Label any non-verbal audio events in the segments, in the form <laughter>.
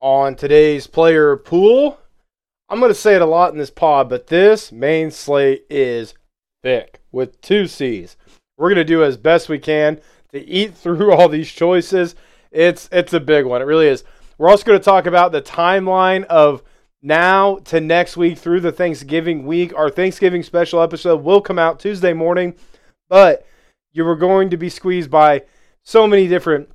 on today's player pool. I'm going to say it a lot in this pod, but this main slate is thick with two C's. We're going to do as best we can to eat <laughs> through all these choices. It's it's a big one. It really is. We're also going to talk about the timeline of now to next week through the Thanksgiving week. Our Thanksgiving special episode will come out Tuesday morning, but you were going to be squeezed by so many different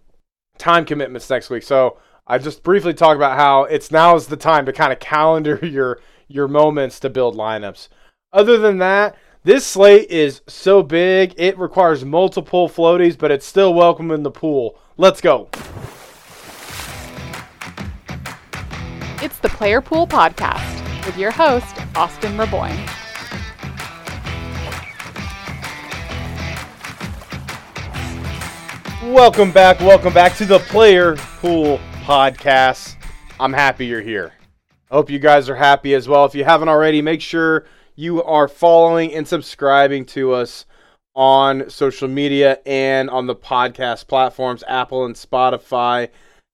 time commitments next week. So I just briefly talk about how it's now is the time to kind of calendar <laughs> your your moments to build lineups. Other than that, this slate is so big, it requires multiple floaties, but it's still welcome in the pool. Let's go. It's the Player Pool Podcast with your host, Austin Raboyne. Welcome back, welcome back to the Player Pool Podcast. I'm happy you're here. Hope you guys are happy as well. If you haven't already, make sure you are following and subscribing to us on social media and on the podcast platforms, Apple and Spotify.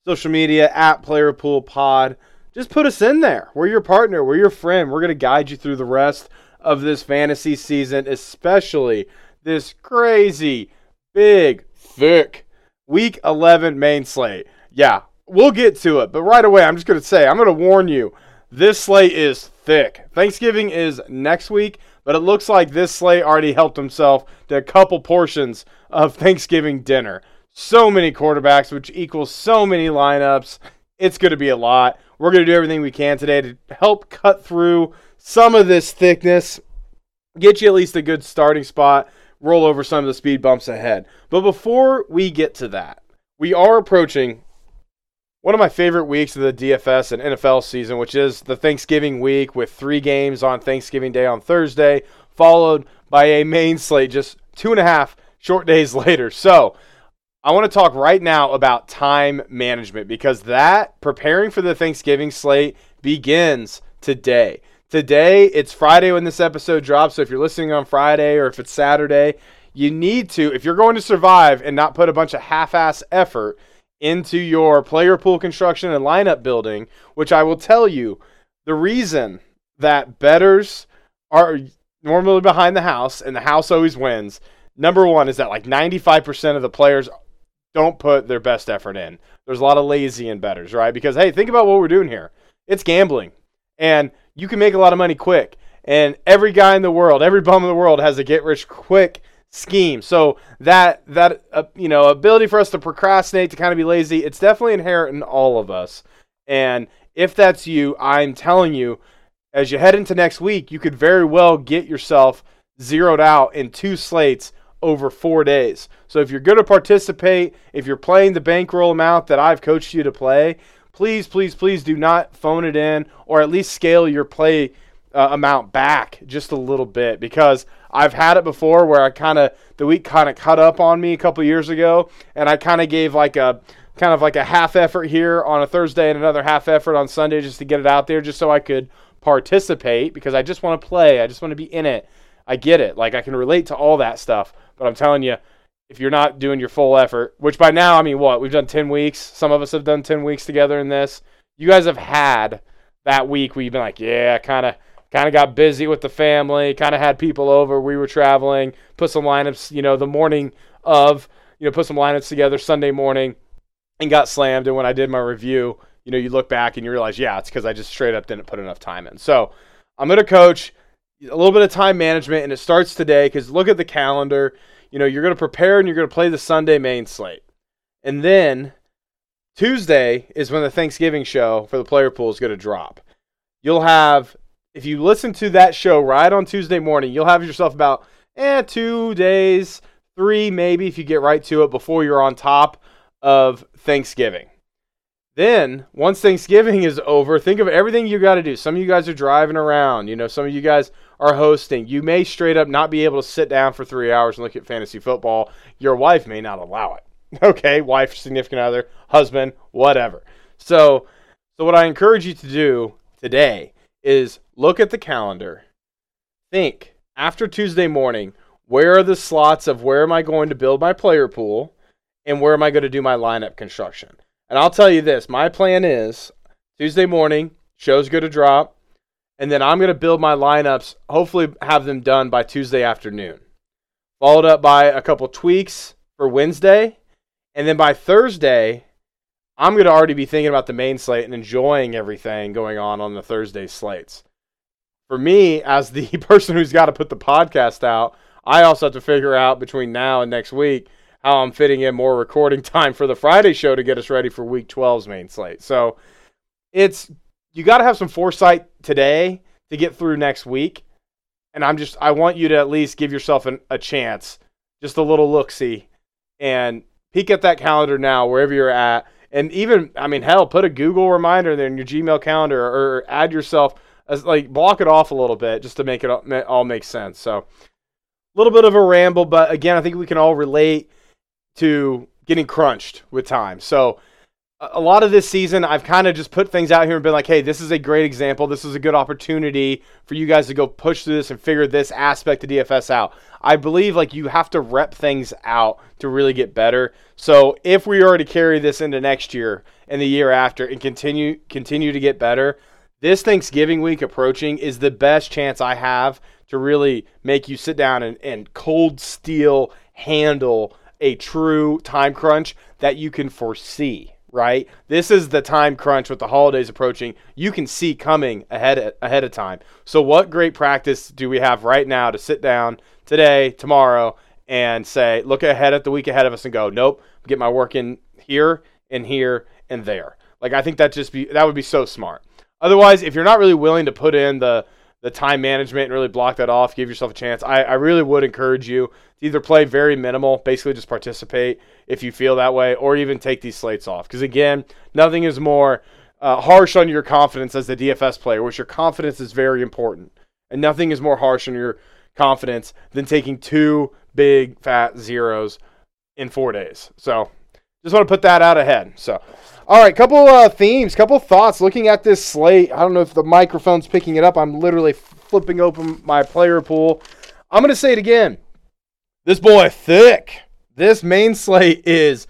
Social media at Player Pool Pod. Just put us in there. We're your partner. We're your friend. We're going to guide you through the rest of this fantasy season, especially this crazy, big, thick week 11 main slate. Yeah, we'll get to it. But right away, I'm just going to say, I'm going to warn you this slate is thick. Thanksgiving is next week, but it looks like this slate already helped himself to a couple portions of Thanksgiving dinner. So many quarterbacks, which equals so many lineups. It's going to be a lot. We're going to do everything we can today to help cut through some of this thickness, get you at least a good starting spot, roll over some of the speed bumps ahead. But before we get to that, we are approaching one of my favorite weeks of the DFS and NFL season, which is the Thanksgiving week with three games on Thanksgiving Day on Thursday, followed by a main slate just two and a half short days <laughs> later. So, I want to talk right now about time management because that preparing for the Thanksgiving slate begins today. Today, it's Friday when this episode drops. So if you're listening on Friday or if it's Saturday, you need to, if you're going to survive and not put a bunch of half ass effort into your player pool construction and lineup building, which I will tell you the reason that bettors are normally behind the house and the house always wins. Number one is that like 95% of the players don't put their best effort in. There's a lot of lazy in bettors, right? Because hey, think about what we're doing here. It's gambling. And you can make a lot of money quick. And every guy in the world, every bum in the world has a get rich quick scheme. So that that uh, you know ability for us to procrastinate, to kind of be lazy, it's definitely inherent in all of us. And if that's you, I'm telling you, as you head into next week, you could very well get yourself zeroed out in two slates over four days. So if you're going to participate, if you're playing the bankroll amount that I've coached you to play, please, please, please do not phone it in or at least scale your play uh, amount back just a little bit because I've had it before where I kind of the week kind of cut up on me a couple years ago and I kind of gave like a kind of like a half effort here on a Thursday and another half effort on Sunday just to get it out there just so I could participate because I just want to play. I just want to be in it. I get it. Like I can relate to all that stuff, but I'm telling you if you're not doing your full effort, which by now I mean what? We've done 10 weeks. Some of us have done 10 weeks together in this. You guys have had that week where you've been like, yeah, kind of kind of got busy with the family, kind of had people over. We were traveling, put some lineups, you know, the morning of, you know, put some lineups together Sunday morning and got slammed. And when I did my review, you know, you look back and you realize, yeah, it's because I just straight up didn't put enough time in. So I'm going to coach a little bit of time management, and it starts today because look at the calendar. You know, you're going to prepare and you're going to play the Sunday main slate. And then Tuesday is when the Thanksgiving show for the player pool is going to drop. You'll have if you listen to that show right on Tuesday morning, you'll have yourself about eh, two days, three maybe if you get right to it before you're on top of Thanksgiving. Then, once Thanksgiving is over, think of everything you got to do. Some of you guys are driving around, you know, some of you guys are hosting. You may straight up not be able to sit down for three hours and look at fantasy football. Your wife may not allow it. <laughs> Okay, wife, significant other, husband, whatever. So, so what I encourage you to do today is look at the calendar, think after Tuesday morning, where are the slots of where am I going to build my player pool and where am I going to do my lineup construction? And I'll tell you this my plan is Tuesday morning, shows going to drop, and then I'm going to build my lineups, hopefully have them done by Tuesday afternoon. Followed up by a couple tweaks for Wednesday, and then by Thursday, I'm going to already be thinking about the main slate and enjoying everything going on on the Thursday slates. For me, as the <laughs> person who's got to put the podcast out, I also have to figure out between now and next week how I'm fitting in more recording <laughs> time for the Friday show to get us ready for week 12's main slate. So it's you got to have some foresight today to get through next week. And I'm just I want you to at least give yourself an, a chance, just a little look see, and peek at that calendar now wherever you're at. And even I mean hell, put a Google reminder there in your Gmail calendar or add yourself as like block it off a little bit just to make it all make sense. So a little bit of a ramble, but again, I think we can all relate to getting crunched with time. So a lot of this season, I've kind of just put things out here and been like, hey, this is a great example. This is a good opportunity for you guys to go push through this and figure this aspect of DFS out. I believe like you have to rep things out to really get better. So if we already carry this into next year and the year after and continue continue to get better, this Thanksgiving week approaching is the best chance I have to really make you sit down and, and cold steel handle a true time crunch that you can foresee right? This is the time crunch with the holidays approaching. You can see coming ahead of, ahead of time. So what great practice do we have right now to sit down today, tomorrow, and say, look ahead at the week ahead of us and go, nope, get my work in here and here and there. Like I think that just be that would be so smart. Otherwise, if you're not really willing to put in the the time management and really block that off, give yourself a chance. I, I really would encourage you to either play very minimal, basically just participate if you feel that way, or even take these slates off. Because again, nothing is more uh, harsh on your confidence as the DFS player, which your confidence is very important. And nothing is more harsh on your confidence than taking two big fat zeros in four days. So just want to put that out ahead. So, all right, couple uh, themes, couple thoughts. Looking at this slate, I don't know if the microphone's picking it up. I'm literally flipping open my player pool. I'm gonna say it again. This boy thick. This main slate is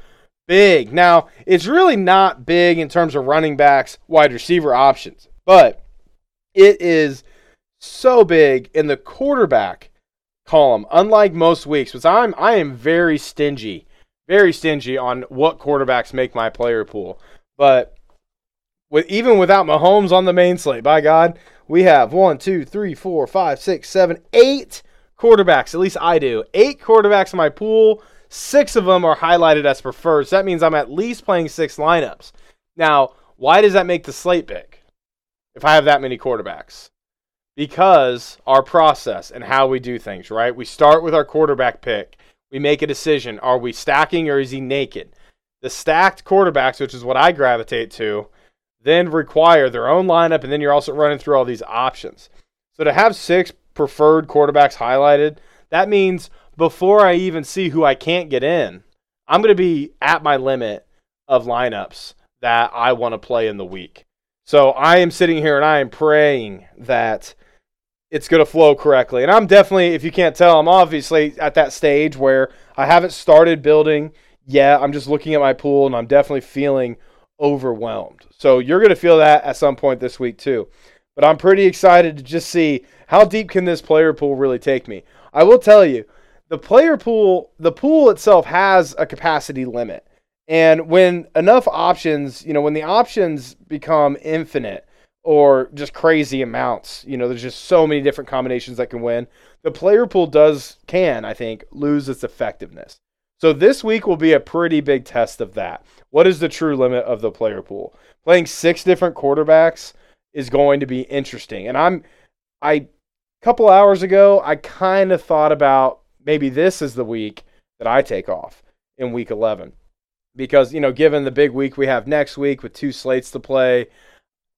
big. Now, it's really not big in terms of running backs, wide receiver options, but it is so big in the quarterback column. Unlike most weeks, because I'm I am very stingy very stingy on what quarterbacks make my player pool. But with even without Mahomes on the main slate, by God, we have one, two, three, four, five, six, seven, eight quarterbacks. At least I do. Eight quarterbacks in my pool. Six of them are highlighted as preferred. So that means I'm at least playing six lineups. Now, why does that make the slate big if I have that many quarterbacks? Because our process and how we do things, right? We start with our quarterback pick we make a decision. Are we stacking or is he naked? The stacked quarterbacks, which is what I gravitate to, then require their own lineup, and then you're also running through all these options. So to have six preferred quarterbacks highlighted, that means before I even see who I can't get in, I'm going to be at my limit of lineups that I want to play in the week. So I am sitting here and I am praying that it's going to flow correctly. And I'm definitely, if you can't tell, I'm obviously at that stage where I haven't started building yet. I'm just looking at my pool and I'm definitely feeling overwhelmed. So you're going to feel that at some point this week too. But I'm pretty excited to just see how deep can this player pool really take me. I will tell you, the player pool, the pool itself has a capacity limit. And when enough options, you know, when the options become infinite, or just crazy amounts. You know, there's just so many different combinations that can win. The player pool does can, I think, lose its effectiveness. So this week will be a pretty big test of that. What is the true limit of the player pool? Playing six different quarterbacks is going to be interesting. And I'm I a couple hours ago, I kind of thought about maybe this is the week that I take off in week 11. Because, you know, given the big week we have next week with two slates to play,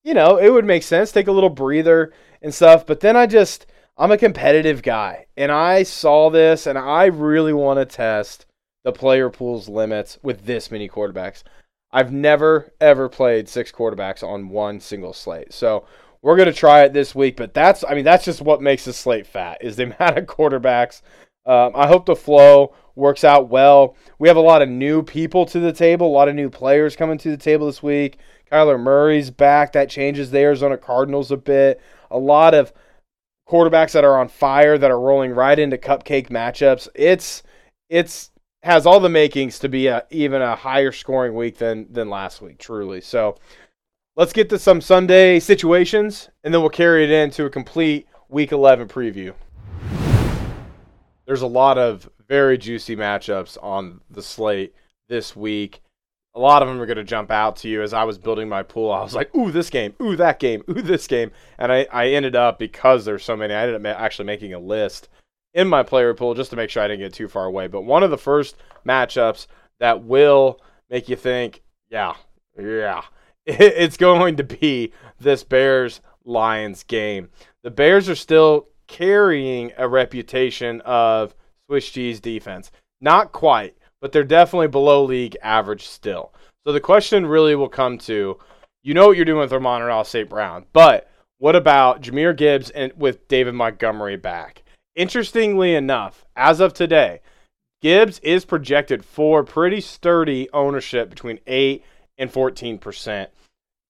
you know, it would make sense. Take a little breather and stuff. But then I just, I'm a competitive guy. And I saw this and I really want to test the player pool's limits with this many quarterbacks. I've never, ever played six quarterbacks on one single slate. So we're going to try it this week. But that's, I mean, that's just what makes the slate fat is the <laughs> amount of quarterbacks. Um, I hope the flow works out well. We have a lot of new people to the table, a lot of new players coming to the table this week Kyler Murray's back. That changes the Arizona Cardinals a bit. A lot of quarterbacks that are on fire that are rolling right into cupcake matchups. It's it's has all the makings to be a even a higher scoring week than than last week, truly. So let's get to some Sunday situations, and then we'll carry it into a complete Week 11 preview. There's a lot of very juicy matchups on the slate this week. A lot of them are going to jump out to you as I was building my pool. I was like, ooh, this game, ooh, that game, ooh, this game. And I, I ended up, because there's so many, I ended up actually making a list in my player pool just to make sure I didn't get too far away. But one of the first matchups that will make you think, yeah, yeah, <laughs> it's going to be this Bears Lions game. The Bears are still carrying a reputation of Swiss cheese defense. Not quite, but they're definitely below league average still. So the question really will come to you know what you're doing with Amon-Ra St. Brown, but what about Jahmyr Gibbs and with David Montgomery back? Interestingly enough, as of today, Gibbs is projected for pretty sturdy ownership between 8 and 14%,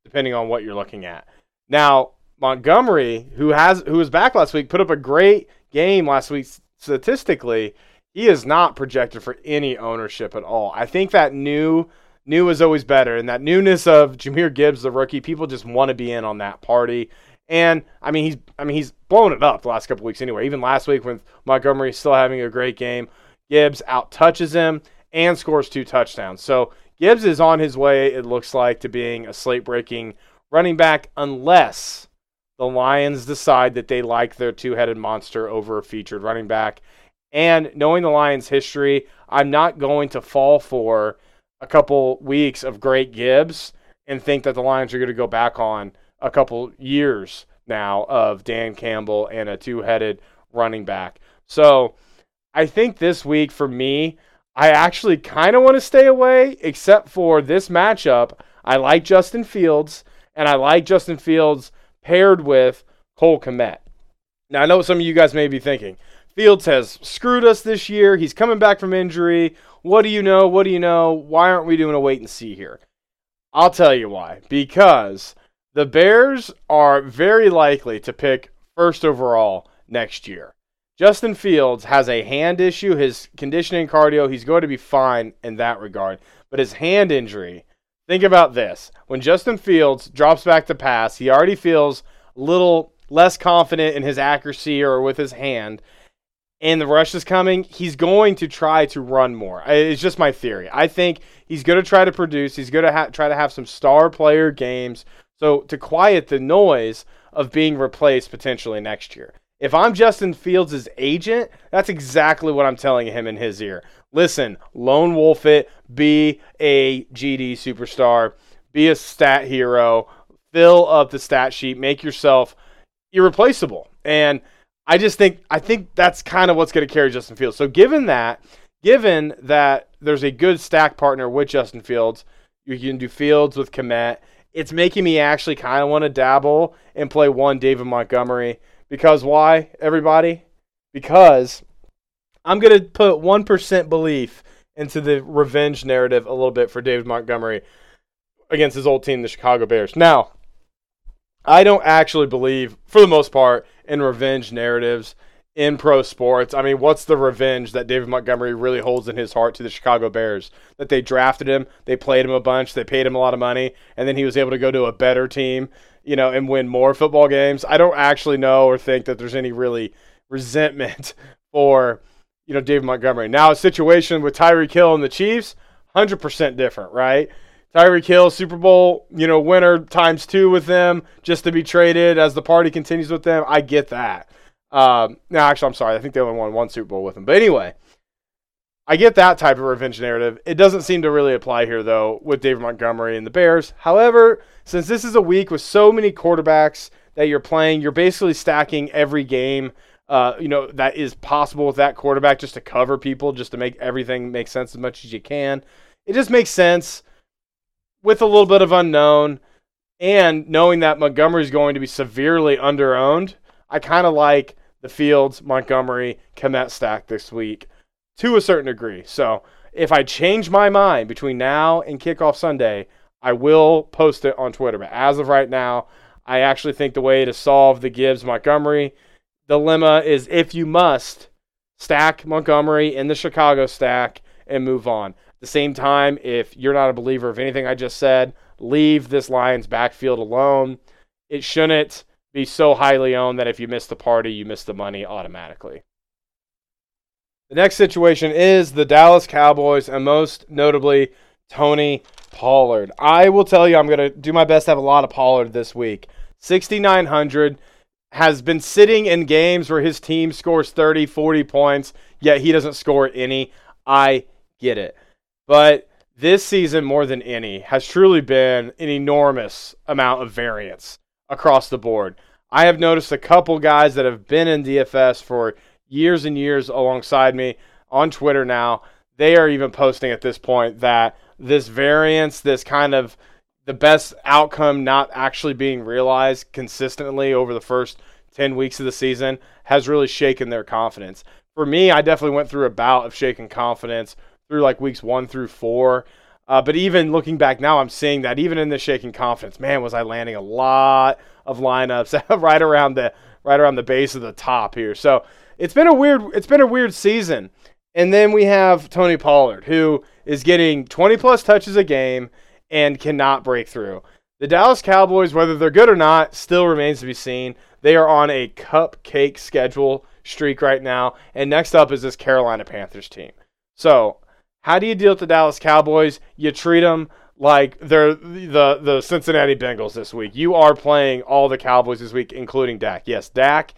depending on what you're looking at. Now, Montgomery, who has who was back last week, put up a great game last week statistically. He is not projected for any ownership at all. I think that new new is always better, and that newness of Jahmyr Gibbs, the rookie, people just want to be in on that party. And I mean, he's I mean he's blown it up the last couple weeks anyway. Even last week with Montgomery still having a great game, Gibbs out touches him and scores two touchdowns. So Gibbs is on his way. It looks like to being a slate breaking running back, unless the Lions decide that they like their two headed monster over a featured running back. And knowing the Lions' history, I'm not going to fall for a couple weeks of great Gibbs and think that the Lions are going to go back on a couple years now of Dan Campbell and a two headed running back. So I think this week for me, I actually kind of want to stay away, except for this matchup. I like Justin Fields, and I like Justin Fields paired with Cole Kmet. Now, I know some of you guys may be thinking, Fields has screwed us this year. He's coming back from injury. What do you know? What do you know? Why aren't we doing a wait and see here? I'll tell you why. Because the Bears are very likely to pick first overall next year. Justin Fields has a hand issue, his conditioning cardio, he's going to be fine in that regard. But his hand injury Think about this. When Justin Fields drops back to pass, he already feels a little less confident in his accuracy or with his hand. And the rush is coming, he's going to try to run more. It's just my theory. I think he's going to try to produce. He's going to ha- try to have some star player games. So to quiet the noise of being replaced potentially next year. If I'm Justin Fields' agent, that's exactly what I'm telling him in his ear. Listen, lone wolf it, be a GD superstar, be a stat hero, fill up the stat sheet, make yourself irreplaceable. And I just think I think that's kind of what's going to carry Justin Fields. So given that, given that there's a good stack partner with Justin Fields, you can do Fields with Kmet. It's making me actually kind of want to dabble and play one David Montgomery because why, everybody? Because I'm going to put 1% belief into the revenge narrative a little bit for David Montgomery against his old team, the Chicago Bears. Now, I don't actually believe, for the most part, in revenge narratives in pro sports. I mean, what's the revenge that David Montgomery really holds in his heart to the Chicago Bears? That they drafted him, they played him a bunch, they paid him a lot of money, and then he was able to go to a better team, you know, and win more football games. I don't actually know or think that there's any really resentment <laughs> for you know, David Montgomery. Now, a situation with Tyreek Hill and the Chiefs, 100% different, right? Tyreek Hill, Super Bowl, you know, winner times two with them just to be traded as the party continues with them. I get that. Um, no, actually, I'm sorry. I think they only won one Super Bowl with them. But anyway, I get that type of revenge narrative. It doesn't seem to really apply here, though, with David Montgomery and the Bears. However, since this is a week with so many quarterbacks that you're playing, you're basically stacking every game uh, you know, that is possible with that quarterback just to cover people, just to make everything make sense as much as you can. It just makes sense with a little bit of unknown and knowing that Montgomery is going to be severely underowned. I kind of like the Fields, Montgomery, Kmet stack this week to a certain degree. So if I change my mind between now and kickoff Sunday, I will post it on Twitter. But as of right now, I actually think the way to solve the Gibbs Montgomery dilemma is if you must stack Montgomery in the Chicago stack and move on. At the same time, if you're not a believer of anything I just said, leave this Lions backfield alone. It shouldn't be so highly owned that if you miss the party, you miss the money automatically. The next situation is the Dallas Cowboys, and most notably, Tony Pollard. I will tell you, I'm going to do my best to have a lot of Pollard this week. 6,900 has been sitting in games where his team scores 30, 40 points, yet he doesn't score any. I get it. But this season, more than any, has truly been an enormous amount of variance across the board. I have noticed a couple guys that have been in DFS for years and years alongside me on Twitter now. They are even posting at this point that this variance, this kind of the best outcome not actually being realized consistently over the first 10 weeks of the season has really shaken their confidence. For me, I definitely went through a bout of shaking confidence through like weeks one through four. Uh, but even looking back now, I'm seeing that even in the shaking confidence, man, was I landing a lot of lineups <laughs> right around the right around the base of the top here. So it's been a weird it's been a weird season. And then we have Tony Pollard, who is getting 20 plus touches a game and cannot break through. The Dallas Cowboys, whether they're good or not, still remains to be seen. They are on a cupcake schedule streak right now. And next up is this Carolina Panthers team. So, how do you deal with the Dallas Cowboys? You treat them like they're the, the Cincinnati Bengals this week. You are playing all the Cowboys this week, including Dak. Yes, Dak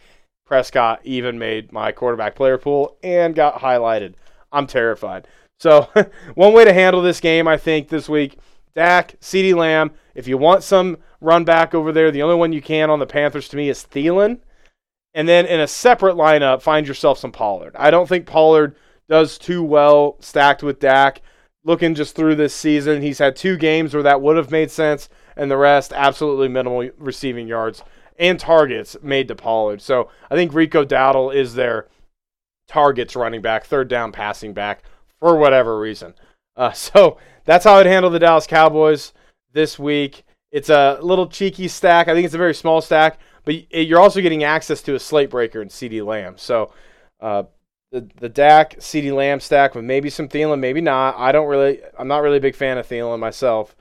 Prescott even made my quarterback player pool and got highlighted. I'm terrified. So, <laughs> one way to handle this game, I think, this week, Dak, CeeDee Lamb. If you want some run back over there, the only one you can on the Panthers to me is Thielen. And then in a separate lineup, find yourself some Pollard. I don't think Pollard does too well stacked with Dak. Looking just through this season, he's had two games where that would have made sense, and the rest absolutely minimal receiving yards and targets made to Pollard. So I think Rico Dowdle is their targets running back, third down passing back for whatever reason. Uh, <laughs> so that's how I'd handle the Dallas Cowboys this week. It's a little cheeky stack. I think it's a very small stack, but you're also getting access to a slate breaker in CeeDee Lamb. So uh, the the Dak CeeDee Lamb stack with maybe some Thielen, maybe not. I don't really. I'm not really a big fan of Thielen myself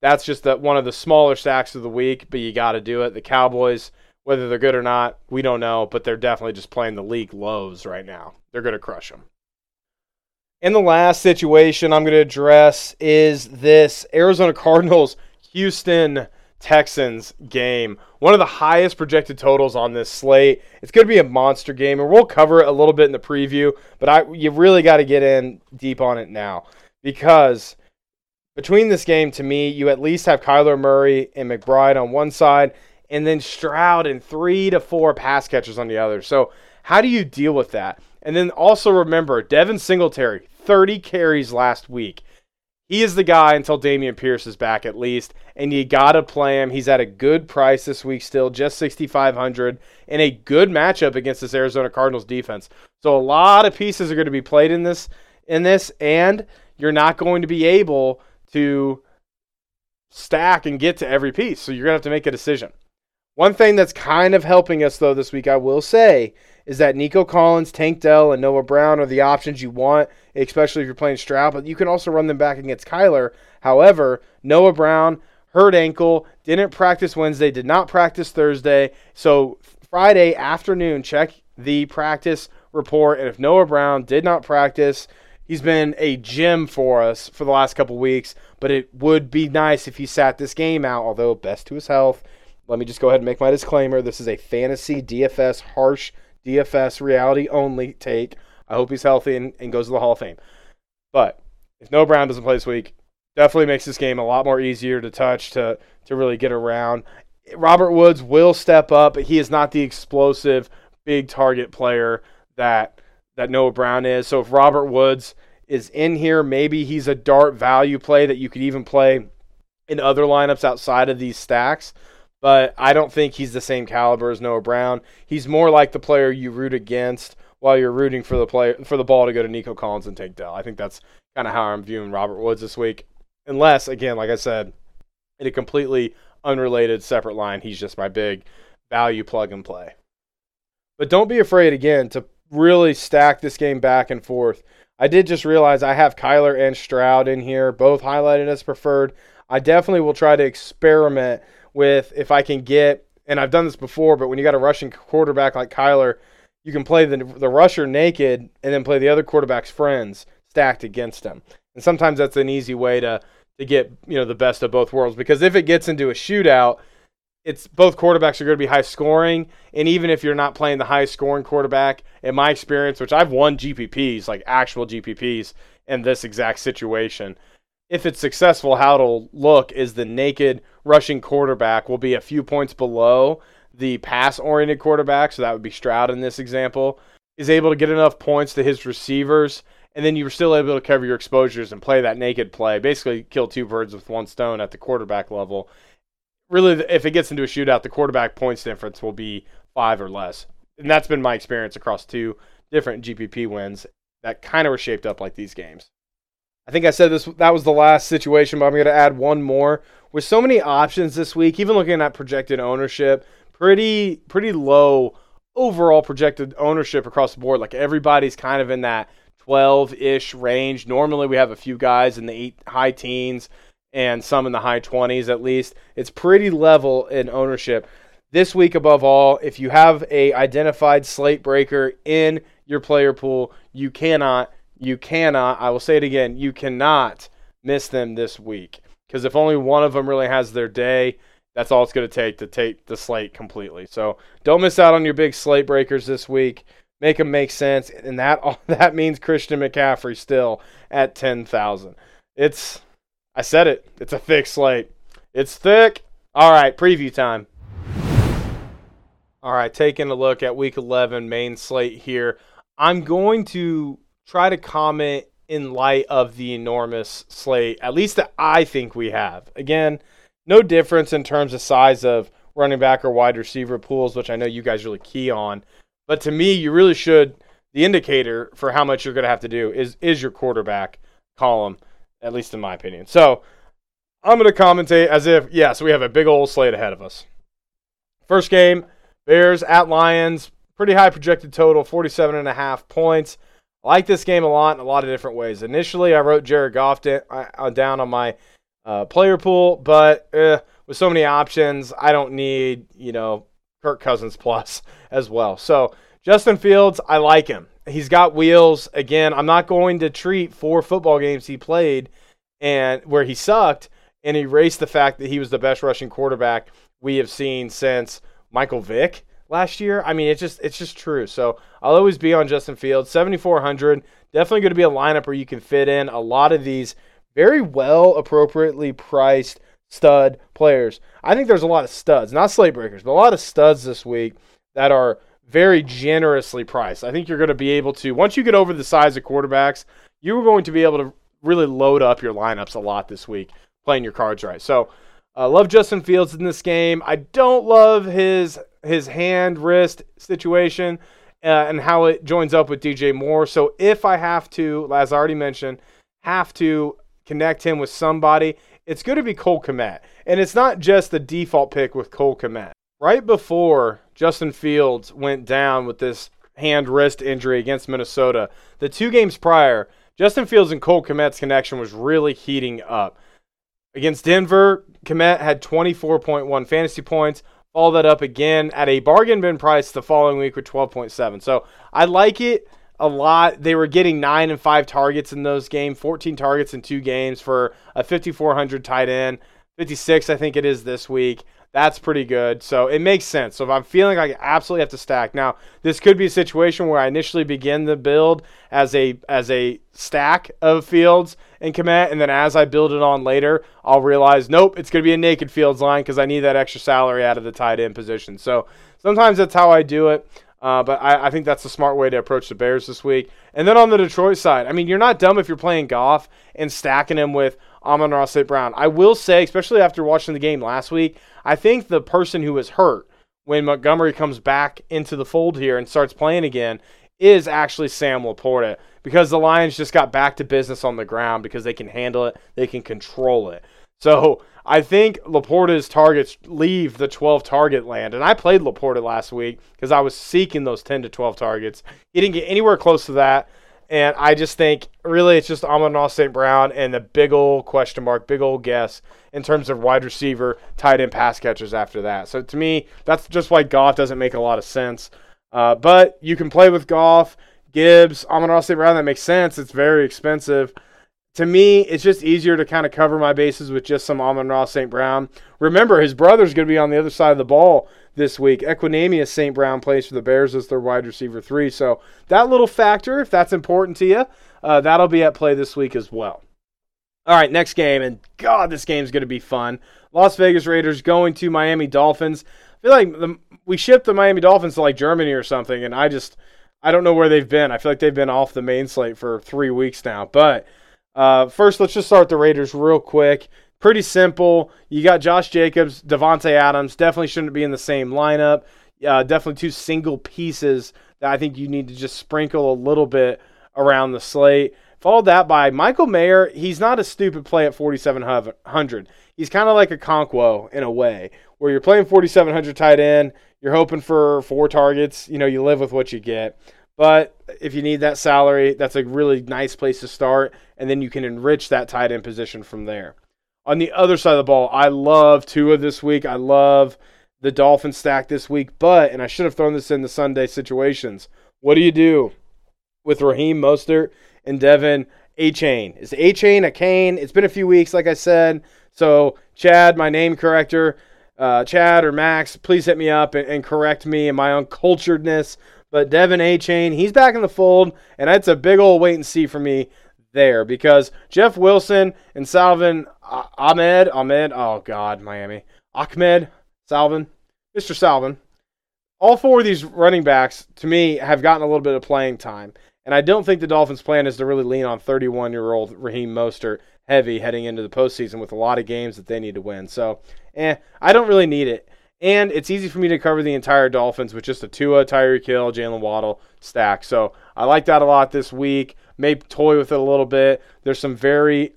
that's just one of the smaller stacks of the week, but you got to do it. The Cowboys, whether they're good or not, we don't know, but they're definitely just playing the league lows right now. They're going to crush them. And the last situation I'm going to address is this Arizona <laughs> Cardinals Houston Texans game. One of the highest projected totals on this slate. It's going to be a monster game, and we'll cover it a little bit in the preview, but I you really got to get in deep on it now because between this game, to me, you at least have Kyler Murray and McBride on one side, and then Stroud and three to four pass catchers on the other. So, how do you deal with that? And then also remember, Devin Singletary, 30 carries last week. He is the guy until Dameon Pierce is back at least, and you gotta play him. He's at a good price this week still, just 6,500, in a good matchup against this Arizona Cardinals defense. So a lot of pieces are going to be played in this, in this, and you're not going to be able to stack and get to every piece. So you're to have to make a decision. One thing that's kind of helping us, though, this week, I will say, is that Nico Collins, Tank Dell, and Noah Brown are the options you want, especially if you're playing Stroud, but you can also run them back against Kyler. However, Noah Brown, hurt ankle, didn't practice Wednesday, did not practice Thursday. So Friday afternoon, check the practice report. And if Noah Brown did not practice, He's been a gem for us for the last couple weeks, but it would be nice if he sat this game out, although best to his health. Let me just go ahead and make my disclaimer. This is a fantasy DFS, harsh DFS, reality only take. I hope he's healthy and, and goes to the Hall of Fame. But if Noah Brown doesn't play this week, definitely makes this game a lot more easier to touch, to, to really get around. Robert Woods will step up, but he is not the explosive, big target player that that Noah Brown is. So if Robert Woods is in here, maybe he's a dart value play that you could even play in other lineups outside of these stacks. But I don't think he's the same caliber as Noah Brown. He's more like the player you root against while you're rooting for the play for the ball to go to Nico Collins and Tank Dell. I think that's kind of how I'm viewing Robert Woods this week. Unless, again, like I said, in a completely unrelated separate line. He's just my big value plug and play. But don't be afraid again to really stack this game back and forth. I did just realize I have Kyler and Stroud in here, both highlighted as preferred. I definitely will try to experiment with if I can get, and I've done this before, but when you got a rushing quarterback like Kyler, you can play the, the rusher naked and then play the other quarterback's friends stacked against him. And sometimes that's an easy way to to get you know the best of both worlds because if it gets into a shootout, it's both quarterbacks are going to be high scoring, and even if you're not playing the highest scoring quarterback, in my experience, which I've won GPPs like actual GPPs in this exact situation, if it's successful, how it'll look is the naked rushing quarterback will be a few points below the pass oriented quarterback, so that would be Stroud in this example, is able to get enough points to his receivers and then you're still able to cover your exposures and play that naked play. Basically, kill two birds with one stone at the quarterback level. Really, if it gets into a shootout, the quarterback points difference will be five or less, and that's been my experience across two different GPP wins that kind of were shaped up like these games. I think I said this that was the last situation, but I'm going to add one more. With so many options this week, even looking at projected ownership, pretty pretty low overall projected ownership across the board. Like everybody's kind of in that 12 ish range. Normally, we have a few guys in the eight, high teens and some in the high 20s at least. It's pretty level in ownership. This week, above all, if you have a identified slate breaker in your player pool, you cannot, you cannot, I will say it again, you cannot miss them this week. Because if only one of them really has their day, that's all it's going to take to take the slate completely. So don't miss out on your big slate breakers this week make them make sense, and that <laughs> that means Christian McCaffrey still at ten thousand. It's I said it. It's a thick slate. It's thick. All right, preview time. All right, taking a look at week 11 main slate here. I'm going to try to comment in light of the enormous slate, at least that I think we have. Again, no difference in terms of size of running back or wide receiver pools, which I know you guys really key on. But to me, you really should. The indicator for how much you're going to have to do is is your quarterback column, at least in my opinion. So I'm going to commentate as if yes, we have a big old slate ahead of us. First game, Bears at Lions, pretty high projected total, 47 and a half points. I like this game a lot in a lot of different ways. Initially, I wrote Jared Goff uh, down on my uh, player pool, but eh, with so many options, I don't need you know Kirk Cousins plus <laughs> as well. So Justin Fields, I like him. He's got wheels. Again, I'm not going to treat four football games he played and where he sucked and erase the fact that he was the best rushing quarterback we have seen since Michael Vick last year. I mean, it's just it's just true. So I'll always be on Justin Fields. 7400, definitely going to be a lineup where you can fit in a lot of these very well appropriately priced stud players. I think there's a lot of studs, not slate breakers, but a lot of studs this week that are very generously priced. I think you're going to be able to, once you get over the size of quarterbacks, you're going to be able to really load up your lineups a lot this week, playing your cards right. So, uh, love Justin Fields in this game. I don't love his his hand wrist situation uh, and how it joins up with DJ Moore. So if I have to, as I already mentioned, have to connect him with somebody, it's going to be Cole Kmet. And it's not just the default pick with Cole Kmet. Right before Justin Fields went down with this hand wrist injury against Minnesota, the two games prior, Justin Fields and Cole Kmet's connection was really heating up. Against Denver, Kmet had 24.1 fantasy points. Follow that up again at a bargain bin price the following week with 12.7. So I like it a lot. They were getting nine and five targets in those games, 14 targets in two games for a 5,400 tight end. 56, I think it is this week. That's pretty good. So it makes sense. So if I'm feeling like I absolutely have to stack now, this could be a situation where I initially begin the build as a as a stack of fields and Kmet, and then as I build it on later, I'll realize nope, it's going to be a naked fields line because I need that extra salary out of the tight end position. So sometimes that's how I do it. Uh, but I, I, think that's a smart way to approach the Bears this week. And then on the Detroit side, I mean, you're not dumb if you're playing Goff and stacking him with Amon-Ra St. Brown. I will say, especially after watching the game last week, I think the person who was hurt when Montgomery comes back into the fold here and starts playing again is actually Sam LaPorta because the Lions just got back to business on the ground because they can handle it, they can control it. So I think Laporta's targets leave the 12 target land. And I played Laporta last week because I was seeking those 10 to 12 targets. He didn't get anywhere close to that. And I just think really it's just Amon St. Brown and the big old question mark, big old guess in terms of wide receiver, tight end, pass catchers after that. So to me, that's just why Goff doesn't make a lot of sense. Uh, but you can play with Goff, Gibbs, Amon St. Brown. That makes sense. It's very expensive to me, it's just easier to kind of cover my bases with just some Amon-Ra St. Brown. Remember, his brother's going to be on the other side of the ball this week. Equanimeous St. Brown plays for the Bears as their wide receiver three. So that little factor, if that's important to you, uh, that'll be at play this week as well. All right, next game, and God, this game's going to be fun. Las Vegas Raiders going to Miami Dolphins. I feel like the, we shipped the Miami Dolphins to like Germany or something, and I just I don't know where they've been. I feel like they've been off the main slate for three weeks now, but. Uh, first, let's just start the Raiders real quick. Pretty simple. You got Josh Jacobs, Davante Adams. Definitely shouldn't be in the same lineup. Uh, definitely two single pieces that I think you need to just sprinkle a little bit around the slate. Followed that by Michael Mayer. He's not a stupid play at 4,700. He's kind of like a Conquo in a way, where you're playing 4,700 tight end. You're hoping for four targets. You know, you live with what you get. But if you need that salary, that's a really nice place to start, and then you can enrich that tight end position from there. On the other side of the ball, I love Tua this week. I love the Dolphin stack this week, but and I should have thrown this in the Sunday situations. What do you do with Raheem Mostert and De'Von Achane? Is Achane a cane? It's been a few weeks, like I said. So Chad, my name corrector, uh, Chad or Max, please hit me up and, and correct me in my unculturedness but De'Von Achane, he's back in the fold, and that's a big old wait and see for me there because Jeff Wilson and Salvon Ahmed, Ahmed, oh God, Miami, Ahmed, Salvin, Mr. Salvin. all four of these running backs to me have gotten a little bit of playing time. And I don't think the Dolphins' plan is to really lean on 31 year old Raheem Mostert heavy heading into the postseason with a lot of games that they need to win. So, eh, I don't really need it. And it's easy for me to cover the entire Dolphins with just a Tua, Tyreek Hill, Jaylen Waddle stack. So I like that a lot this week. May toy with it a little bit. There's some very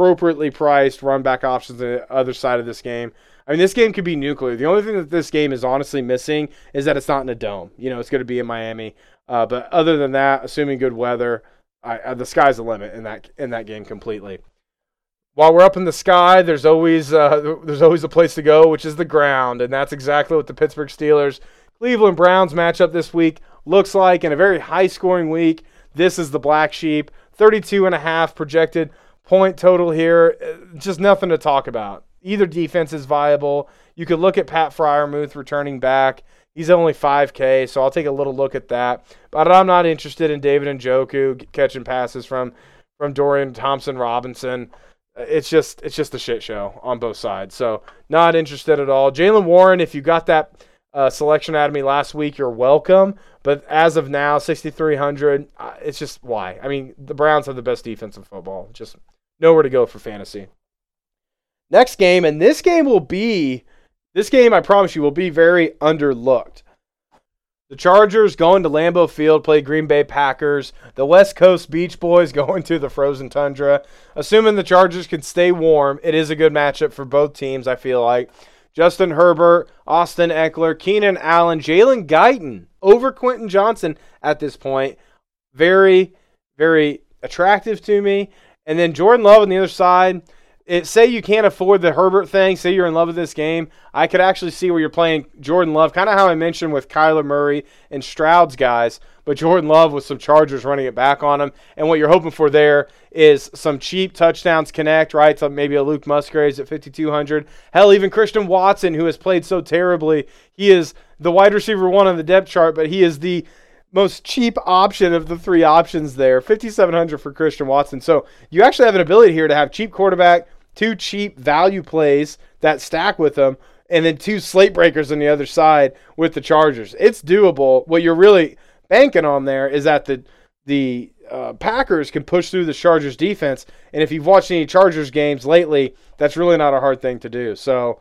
appropriately priced run back options on the other side of this game. I mean, this game could be nuclear. The only thing that this game is honestly missing is that it's not in a dome. You know, it's going to be in Miami. Uh, but other than that, assuming good weather, I, I, the sky's the limit in that in that game completely while we're up in the sky, there's always uh, there's always a place to go, which is the ground, and that's exactly what the Pittsburgh Steelers Cleveland Browns matchup this week looks like in a very high scoring week. This is the black sheep, 32 and a half projected point total here. Uh, just nothing to talk about. Either defense is viable. You could look at Pat Freiermuth returning back. He's only 5K, so I'll take a little look at that. But I'm not interested in David and Njoku catching passes from from Dorian Thompson Robinson it's just it's just a shit show on both sides. So not interested at all. Jaylen Warren, if you got that uh, selection out of me last week, you're welcome. But as of now, 6,300, uh, it's just why. I mean, the Browns have the best defense in football. Just nowhere to go for fantasy. Next game, and this game will be this game. I promise you will be very underlooked. The Chargers going to Lambeau Field, play Green Bay Packers. The West Coast Beach Boys <laughs> going to the frozen tundra. Assuming the Chargers can stay warm, it is a good matchup for both teams, I feel like. Justin Herbert, Austin Ekeler, Keenan Allen, Jalen Guyton over Quentin Johnston at this point. Very, very attractive to me. And then Jordan Love on the other side it, say you can't afford the Herbert thing, say you're in love with this game, I could actually see where you're playing Jordan Love, kind of how I mentioned with Kyler Murray and Stroud's guys, but Jordan Love with some Chargers running it back on him. And what you're hoping for there is some cheap touchdowns connect, right? So maybe a Luke Musgraves at 5,200. Hell, even Christian Watson, who has played so terribly, he is the wide receiver one on the depth chart, but he is the most cheap option of the three options there 5700 for christian watson so you actually have an ability here to have cheap quarterback two cheap value plays that stack with them, and then two slate breakers on the other side with the Chargers. It's doable. What you're really banking on there is that the the uh, Packers can push through the Chargers defense, and if you've watched any Chargers games lately, that's really not a hard thing to do. So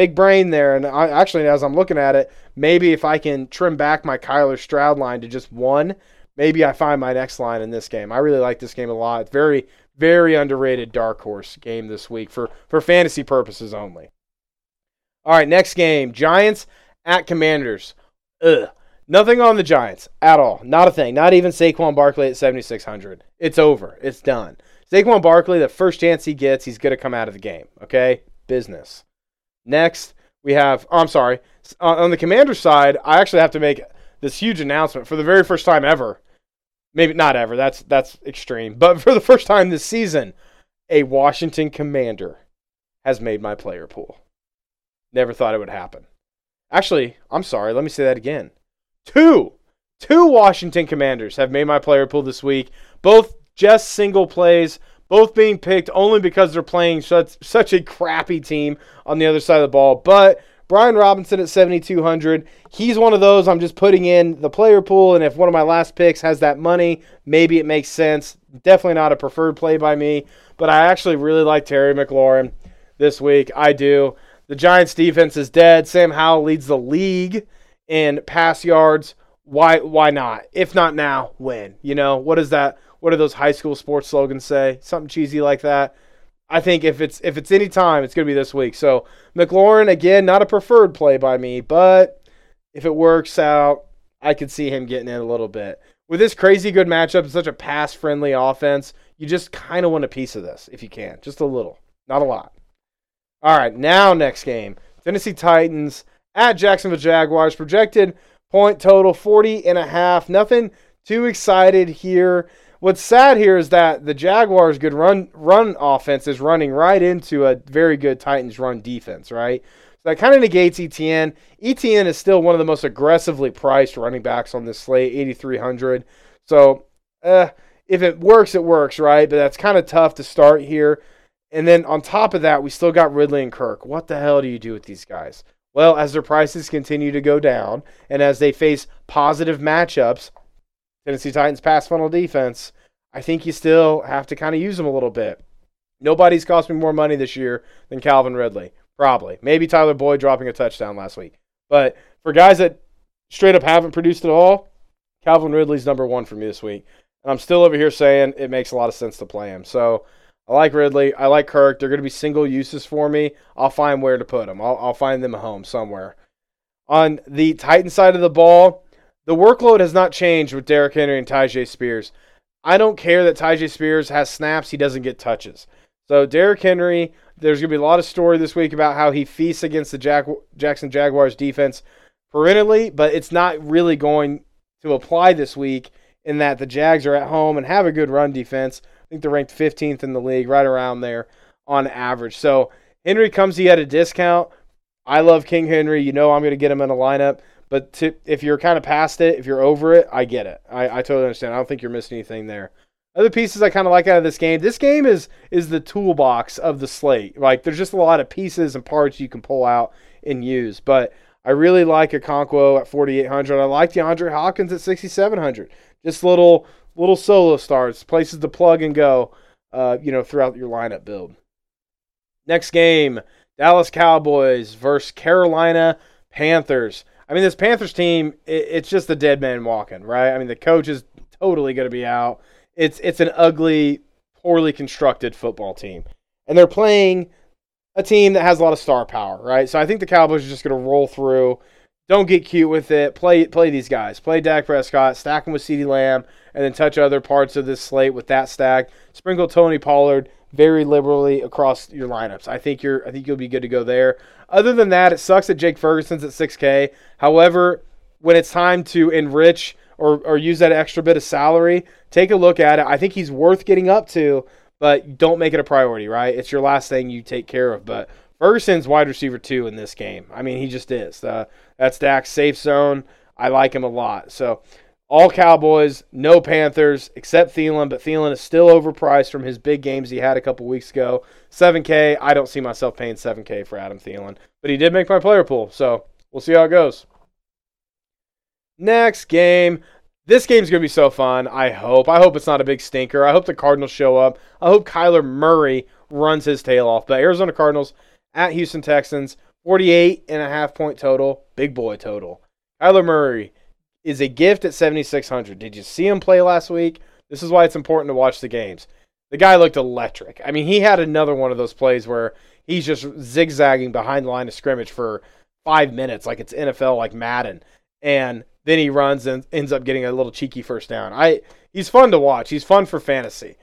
big brain there. And I, actually, as I'm looking at it, maybe if I can trim back my Kyler Stroud line to just one, maybe I find my next line in this game. I really like this game a lot. It's very very underrated dark horse game this week for, for fantasy purposes only. All right, next game Giants at Commanders. Ugh. Nothing on the Giants at all. Not a thing. Not even Saquon Barkley at 7,600. It's over. It's done. Saquon Barkley, the first chance he gets, he's going to come out of the game. Okay? Business. Next, we have, oh, I'm sorry. Uh, on the commander side, I actually have to make this huge announcement for the very first time ever. Maybe not ever. That's that's extreme. But <laughs> for the first time this season, a Washington Commander has made my player pool. Never thought it would happen. Actually, I'm sorry. Let me say that again. Two, two Washington Commanders have made my player pool this week. Both just single plays, both being picked only because they're playing such such a crappy team on the other side of the ball. But Brian Robinson at 7,200. He's one of those I'm just putting in the player pool, and if one of my last picks has that money, maybe it makes sense. Definitely not a preferred play by me, but I actually really like Terry McLaurin this week. I do. The Giants defense is dead. Sam Howell leads the league in pass yards. Why why not? If not now, when? You know, what is that? What do those high school sports slogans say? Something cheesy like that. I think if it's if it's any time, it's going to be this week. So McLaurin again, not a preferred play by me, but if it works out, I could see him getting in a little bit. With this crazy good matchup and such a pass friendly offense, you just kind of want a piece of this if you can, just a little, not a lot. All right, now next game. Tennessee Titans at Jacksonville Jaguars. Projected point total 40 and a half. Nothing too excited here. What's sad here is that the Jaguars' good run run offense is running right into a very good Titans run defense, right? So that kind of negates ETN. ETN is still one of the most aggressively priced running backs on this slate, 8,300. So, uh, if it works, it works, right? But that's kind of tough to start here. And then on top of that, we still got Ridley and Kirk. What the hell do you do with these guys? Well, as their prices continue to go down and as they face positive matchups, Tennessee Titans pass funnel defense, I think you still have to kind of use them a little bit. Nobody's cost me more money this year than Calvin Ridley. Probably. Maybe Tyler Boyd dropping a touchdown last week. But for guys that straight up haven't produced at all, Calvin Ridley's number one for me this week. And I'm still over here saying it makes a lot of sense to play him. So I like Ridley. I like Kirk. They're going to be single uses for me. I'll find where to put them. I'll, I'll find them a home somewhere. On the Titan side of the ball, the workload has not changed with Derrick Henry and Tyjae Spears. I don't care that Tyjae Spears has snaps. He doesn't get touches. So Derrick Henry, there's going to be a lot of story this week about how he feasts against the Jack- Jackson Jaguars defense perennially, but it's not really going to apply this week in that the Jags are at home and have a good run defense I think they're ranked 15th in the league, right around there on average. So Henry comes he at a discount. I love King Henry. You know I'm going to get him in a lineup. But to, if you're kind of past it, if you're over it, I get it. I, I totally understand. I don't think you're missing anything there. Other pieces I kind of like out of this game. This game is is the toolbox of the slate. Like there's just a lot of pieces and parts you can pull out and use. But I really like a Okonkwo at 4,800. I like DeAndre Hopkins at 6,700. Just little little solo starts, places to plug and go, uh, you know, throughout your lineup build. Next game, Dallas Cowboys versus Carolina Panthers. I mean, this Panthers team, it, it's just a dead man walking, right? I mean, the coach is totally going to be out. It's it's an ugly, poorly constructed football team, and they're playing a team that has a lot of star power, right? So I think the Cowboys are just going to roll through. Don't get cute with it. Play play these guys. Play Dak Prescott. Stack them with CeeDee Lamb, and then touch other parts of this slate with that stack. Sprinkle Tony Pollard very liberally across your lineups. I think you're I think you'll be good to go there. Other than that, it sucks that Jake Ferguson's at 6K. However, when it's time to enrich or, or use that extra bit of salary, take a look at it. I think he's worth getting up to, but don't make it a priority, right? It's your last thing you take care of. But Ferguson's wide receiver two in this game. I mean, he just is. Uh, that's Dak's safe zone. I like him a lot. So all Cowboys, no Panthers, except Thielen, but Thielen is still overpriced from his big games he had a couple weeks ago. 7K, I don't see myself paying 7K for Adam Thielen, but he did make my player pool, so we'll see how it goes. Next game. This game's going to be so fun, I hope. I hope it's not a big stinker. I hope the Cardinals show up. I hope Kyler Murray runs his tail off. But Arizona Cardinals at Houston Texans. 48 and a half point total. Big boy total. Kyler Murray is a gift at 7,600. Did you see him play last week? This is why it's important to watch the games. The guy looked electric. I mean, he had another one of those plays where he's just zigzagging behind the line of scrimmage for five minutes, like it's NFL, like Madden, and then he runs and ends up getting a little cheeky first down. I he's fun to watch. He's fun for fantasy.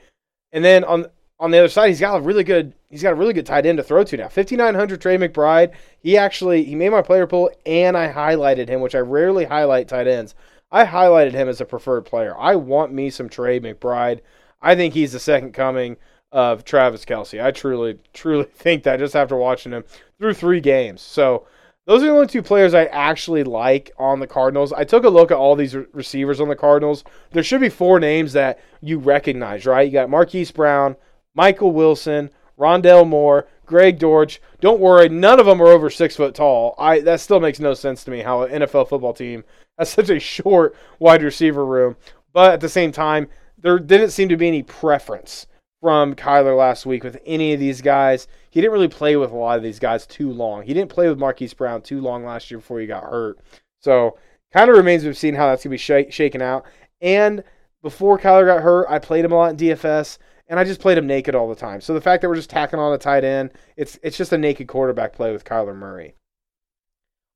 And then on on the other side, he's got a really good he's got a really good tight end to throw to now. 5900 Trey McBride. He actually he made my player pool and I highlighted him, which I rarely highlight tight ends. I highlighted him as a preferred player. I want me some Trey McBride. I think he's the second coming of Travis Kelce. I truly, truly <laughs> think that just after watching him through three games. So those are the only two players I actually like on the Cardinals. I took a look at all these re- receivers on the Cardinals. There should be four names that you recognize, right? You got Marquise Brown, Michael Wilson, Rondale Moore, Greg Dortch. Don't worry, none of them are over six foot tall. I that still makes no sense to me how an NFL football team has <laughs> such a short wide receiver room. But at the same time, there didn't seem to be any preference from Kyler last week with any of these guys. He didn't really play with a lot of these guys too long. He didn't play with Marquise Brown too long last year before he got hurt. So kind of remains to be seen how that's going to be sh- shaken out. And before Kyler got hurt, I played him a lot in DFS, and I just played him naked all the time. So the fact that we're just tacking on a tight end, it's it's just a naked quarterback play with Kyler Murray.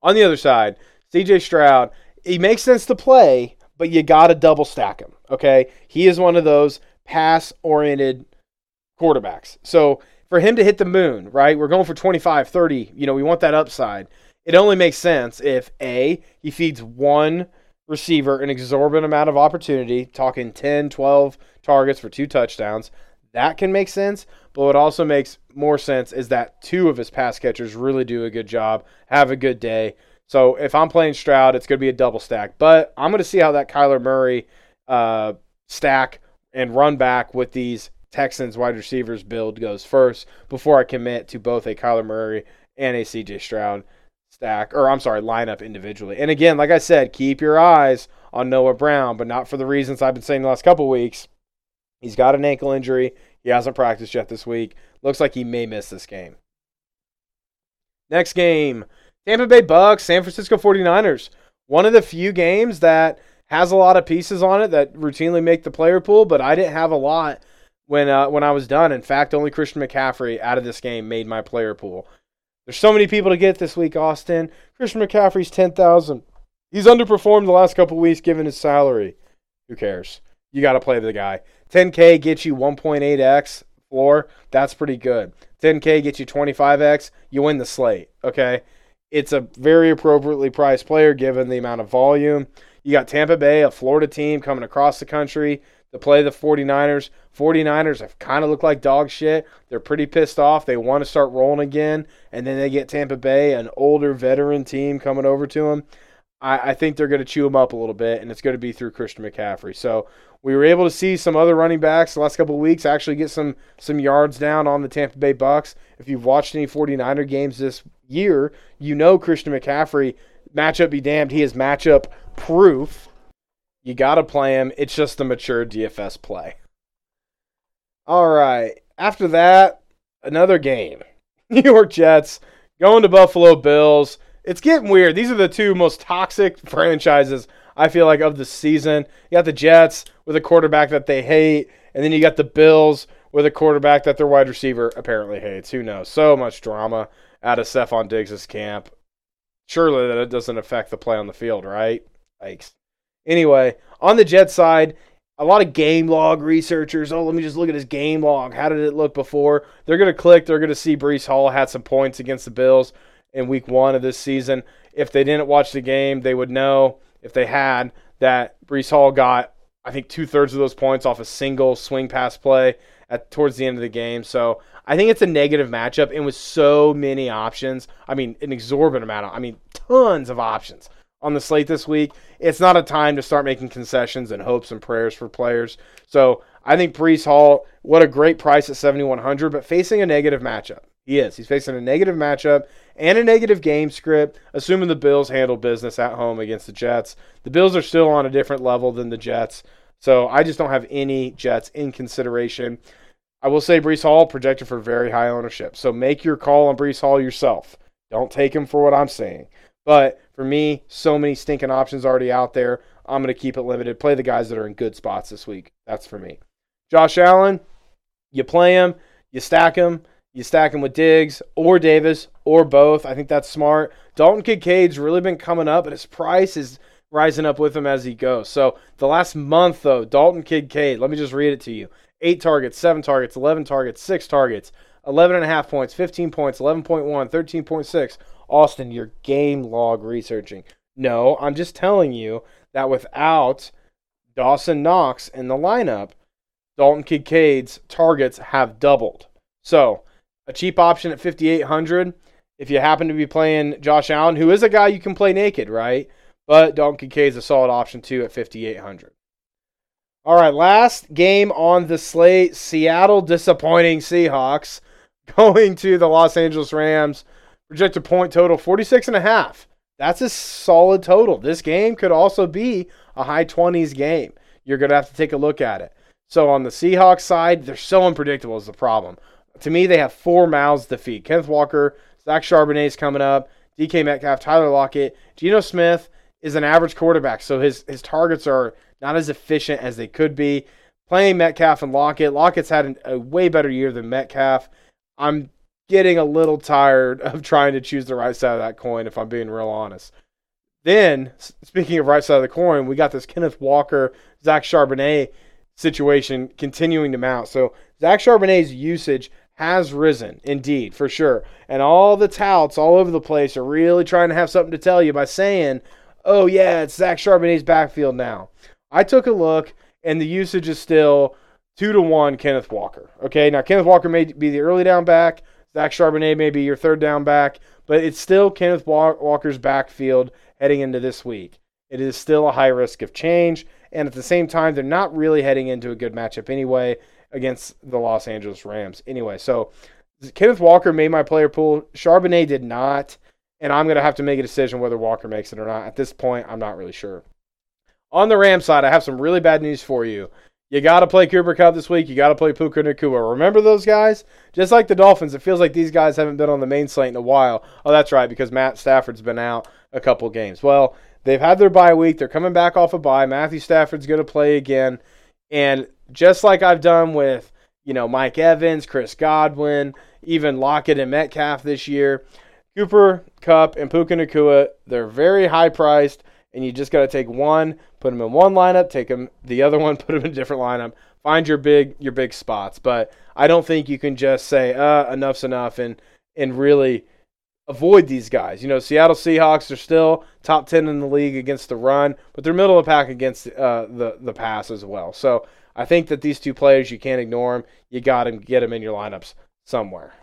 On the other side, CJ Stroud, he makes sense to play, but you got to double stack him. Okay, he is one of those pass oriented quarterbacks. So for him to hit the moon, right? We're going for 25, 30. You know, we want that upside. It only makes sense if A, he feeds one receiver an exorbitant amount of opportunity, talking 10, 12 targets for two touchdowns. That can make sense. But what also makes more sense is that two of his pass catchers really do a good job, have a good day. So if I'm playing Stroud, it's going to be a double stack. But I'm going to see how that Kyler Murray uh, stack and run back with these Texans wide receivers build goes first before I commit to both a Kyler Murray and a CJ Stroud stack, or I'm sorry, lineup individually. And again, like I said, keep your eyes on Noah Brown, but not for the reasons I've been saying the last couple weeks. He's got an ankle injury. He hasn't practiced yet this week. Looks like he may miss this game. Next game Tampa Bay Bucks, San Francisco 49ers. One of the few games that has a lot of pieces on it that routinely make the player pool, but I didn't have a lot when uh, when I was done. In fact, only Christian McCaffrey out of this game made my player pool. There's so many people to get this week, Austin. Christian McCaffrey's 10,000. He's underperformed the last couple weeks given his salary. Who cares? You got to play the guy. 10K gets you 1.8x floor. That's pretty good. 10K gets you 25x. You win the slate. Okay. It's a very appropriately priced player given the amount of volume. You got Tampa Bay, a Florida team coming across the country to play the 49ers. 49ers have kind of looked like dog shit. They're pretty pissed off. They want to start rolling again. And then they get Tampa Bay, an older veteran team coming over to them. I, think they're going to chew them up a little bit, and it's going to be through Christian McCaffrey. So we were able to see some other running backs the last couple of weeks actually get some some yards down on the Tampa Bay Bucks. If you've watched any 49er games this year, you know Christian McCaffrey, matchup be damned, he is matchup proof. You got to play him. It's just a mature DFS play. All right. After that, another game. <laughs> New York Jets going to Buffalo Bills. It's getting weird. These are the two most toxic <laughs> franchises I feel like of the season. You got the Jets with a quarterback that they hate, and then you got the Bills with a quarterback that their wide receiver apparently hates. Who knows? So much drama out of Stefon Diggs' camp. Surely that it doesn't affect the play on the field, right? Yikes. Anyway, on the Jet side, a lot of game log researchers. Oh, let me just look at his game log. How did it look before? They're going to click. They're going to see Breece Hall had some points against the Bills in week one of this season. If they didn't watch the game, they would know, if they had, that Breece Hall got, I think, two thirds of those points off a single swing pass play at towards the end of the game. So I think it's a negative matchup. And with so many options, I mean, an exorbitant amount of, I mean, tons of options on the slate this week. It's not a time to start making concessions and hopes and prayers for players. So I think Breece Hall, what a great price at 7,100, but facing a negative matchup. He is. He's facing a negative matchup and a negative game script, assuming the Bills handle business at home against the Jets. The Bills are still on a different level than the Jets. So I just don't have any Jets in consideration. I will say Breece Hall projected for very high ownership. So make your call on Breece Hall yourself. Don't take him for what I'm saying. But for me, so many stinking options already out there. I'm going to keep it limited. Play the guys that are in good spots this week. That's for me. Josh Allen, You play him, you stack him, you stack him with Diggs or Davis or both. I think that's smart. Dalton Kincaid's really been coming up, but his price is rising up with him as he goes. So the last month, though, Dalton Kincaid, let me just read it to you eight targets, seven targets, 11 targets, six targets, 11 and a half points, 15 points, 11.1, 13.6. Austin, your game log researching. No, I'm just telling you that without Dawson Knox in the lineup, Dalton Kincaid's targets have doubled. So, a cheap option at 5,800. If you happen to be playing Josh Allen, who is a guy you can play naked, right? But Dalton is a solid option too at 5,800. All right, last game on the slate Seattle disappointing Seahawks <laughs> going to the Los Angeles Rams. Projected point total 46 and a half. That's a solid total. This game could also be a high 20s game. You're going to have to take a look at it. So on the Seahawks side, they're so unpredictable is the problem. To me, they have four mouths to feed. Kenneth Walker, Zach Charbonnet's coming up, DK Metcalf, Tyler Lockett, Geno Smith is an average quarterback, so his his targets are not as efficient as they could be. Playing Metcalf and Lockett, Lockett's had an, a way better year than Metcalf. I'm getting a little tired of trying to choose the right side of that coin, if I'm being real honest. Then, speaking of right side of the coin, we got this Kenneth Walker, Zach Charbonnet situation continuing to mount. So Zach Charbonnet's usage has risen, indeed, for sure. And all the touts all over the place are really trying to have something to tell you by saying, oh, yeah, it's Zach Charbonnet's backfield now. I took a look, and the usage is still two to one Kenneth Walker. Okay, now Kenneth Walker may be the early down back. Zach Charbonnet may be your third down back, but it's still Kenneth Walker's backfield heading into this week. It is still a high risk of change, and at the same time, they're not really heading into a good matchup anyway against the Los Angeles Rams. Anyway, so Kenneth Walker made my player pool. Charbonnet did not, and I'm going to have to make a decision whether Walker makes it or not. At this point, I'm not really sure. On the Ram side, I have some really bad news for you. You got to play Cooper Kupp this week. You got to play Puka Nacua. Remember those guys? Just like the Dolphins, it feels like these guys haven't been on the main slate in a while. Oh, that's right, because Matt Stafford's been out a couple games. Well, they've had their bye week. They're coming back off a bye. Matthew Stafford's going to play again. And just like I've done with, you know, Mike Evans, Chris Godwin, even Lockett and Metcalf this year, Cooper Kupp, and Puka Nacua, they're very high priced and you just got to take one, put them in one lineup, take them the other one, <laughs> put them in a different lineup. Find your big your big spots, but I don't think you can just say uh enough's enough and and really avoid these guys. You know, Seattle Seahawks are still top 10 in the league against the run, but they're middle of the pack against uh, the the pass as well. So, I think that these two players you can't ignore them. You got to get them in your lineups somewhere.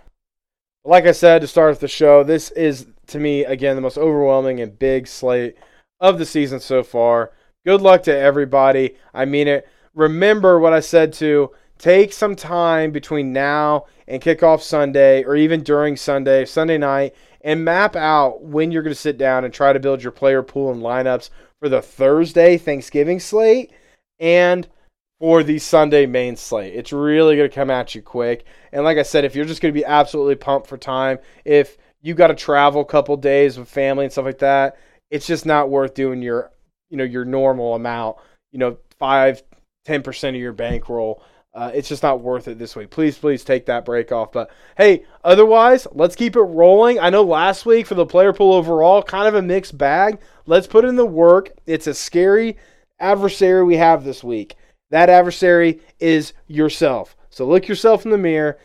Like I said to start off the show, this is to me again the most overwhelming and big slate of the season so far. Good luck to everybody. I mean it. Remember what I said to take some time between now and kickoff Sunday or even during Sunday, Sunday night, and map out when you're going to sit down and try to build your player pool and lineups for the Thursday Thanksgiving slate and for the Sunday main slate. It's really going to come at you quick. And like I said, if you're just going to be absolutely pumped for time, if you got to travel a couple days with family and stuff like that, it's just not worth doing your you know your normal amount you know five ten percent of your bankroll. Uh, it's just not worth it this week please please take that break off. But hey otherwise let's keep it rolling. I know last week for the player pool overall kind of a mixed bag. Let's put in the work. It's a scary adversary we have this week that adversary is yourself so look yourself in the mirror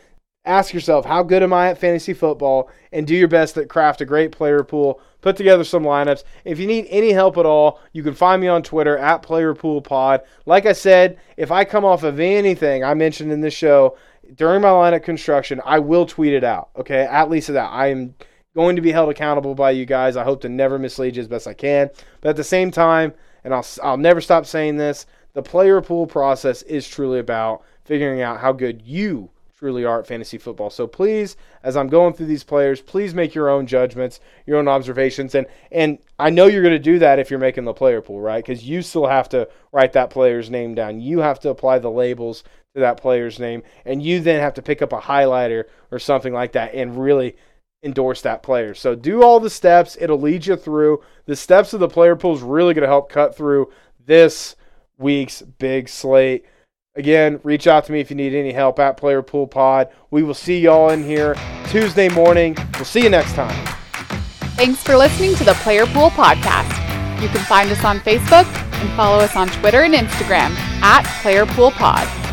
ask yourself how good am i at fantasy football and do your best to craft a great player pool put together some lineups. If you need any help at all, you can find me on Twitter at PlayerPoolPod. Like I said, if I come off of anything I mentioned in this show during my lineup construction, I will tweet it out. Okay, at least that I am going to be held accountable by you guys. I hope to never mislead you as best I can, but at the same time, and I'll I'll never stop saying this. The player pool process is truly about figuring out how good you truly are at fantasy football. So please, as I'm going through these players, please make your own judgments, your own observations, and and I know you're going to do that if you're making the player pool, right? Because you still have to write that player's name down. You have to apply the labels to that player's name, and you then have to pick up a highlighter or something like that and really endorse that player. So do all the steps. It'll lead you through. The steps of the player pool is really going to help cut through this week's big slate. Again, reach out to me if you need any help at Player Pool Pod. We will see y'all in here Tuesday morning. We'll see you next time. Thanks for listening to the Player Pool Podcast. You can find us on Facebook and follow us on Twitter and Instagram at Player Pool Pod.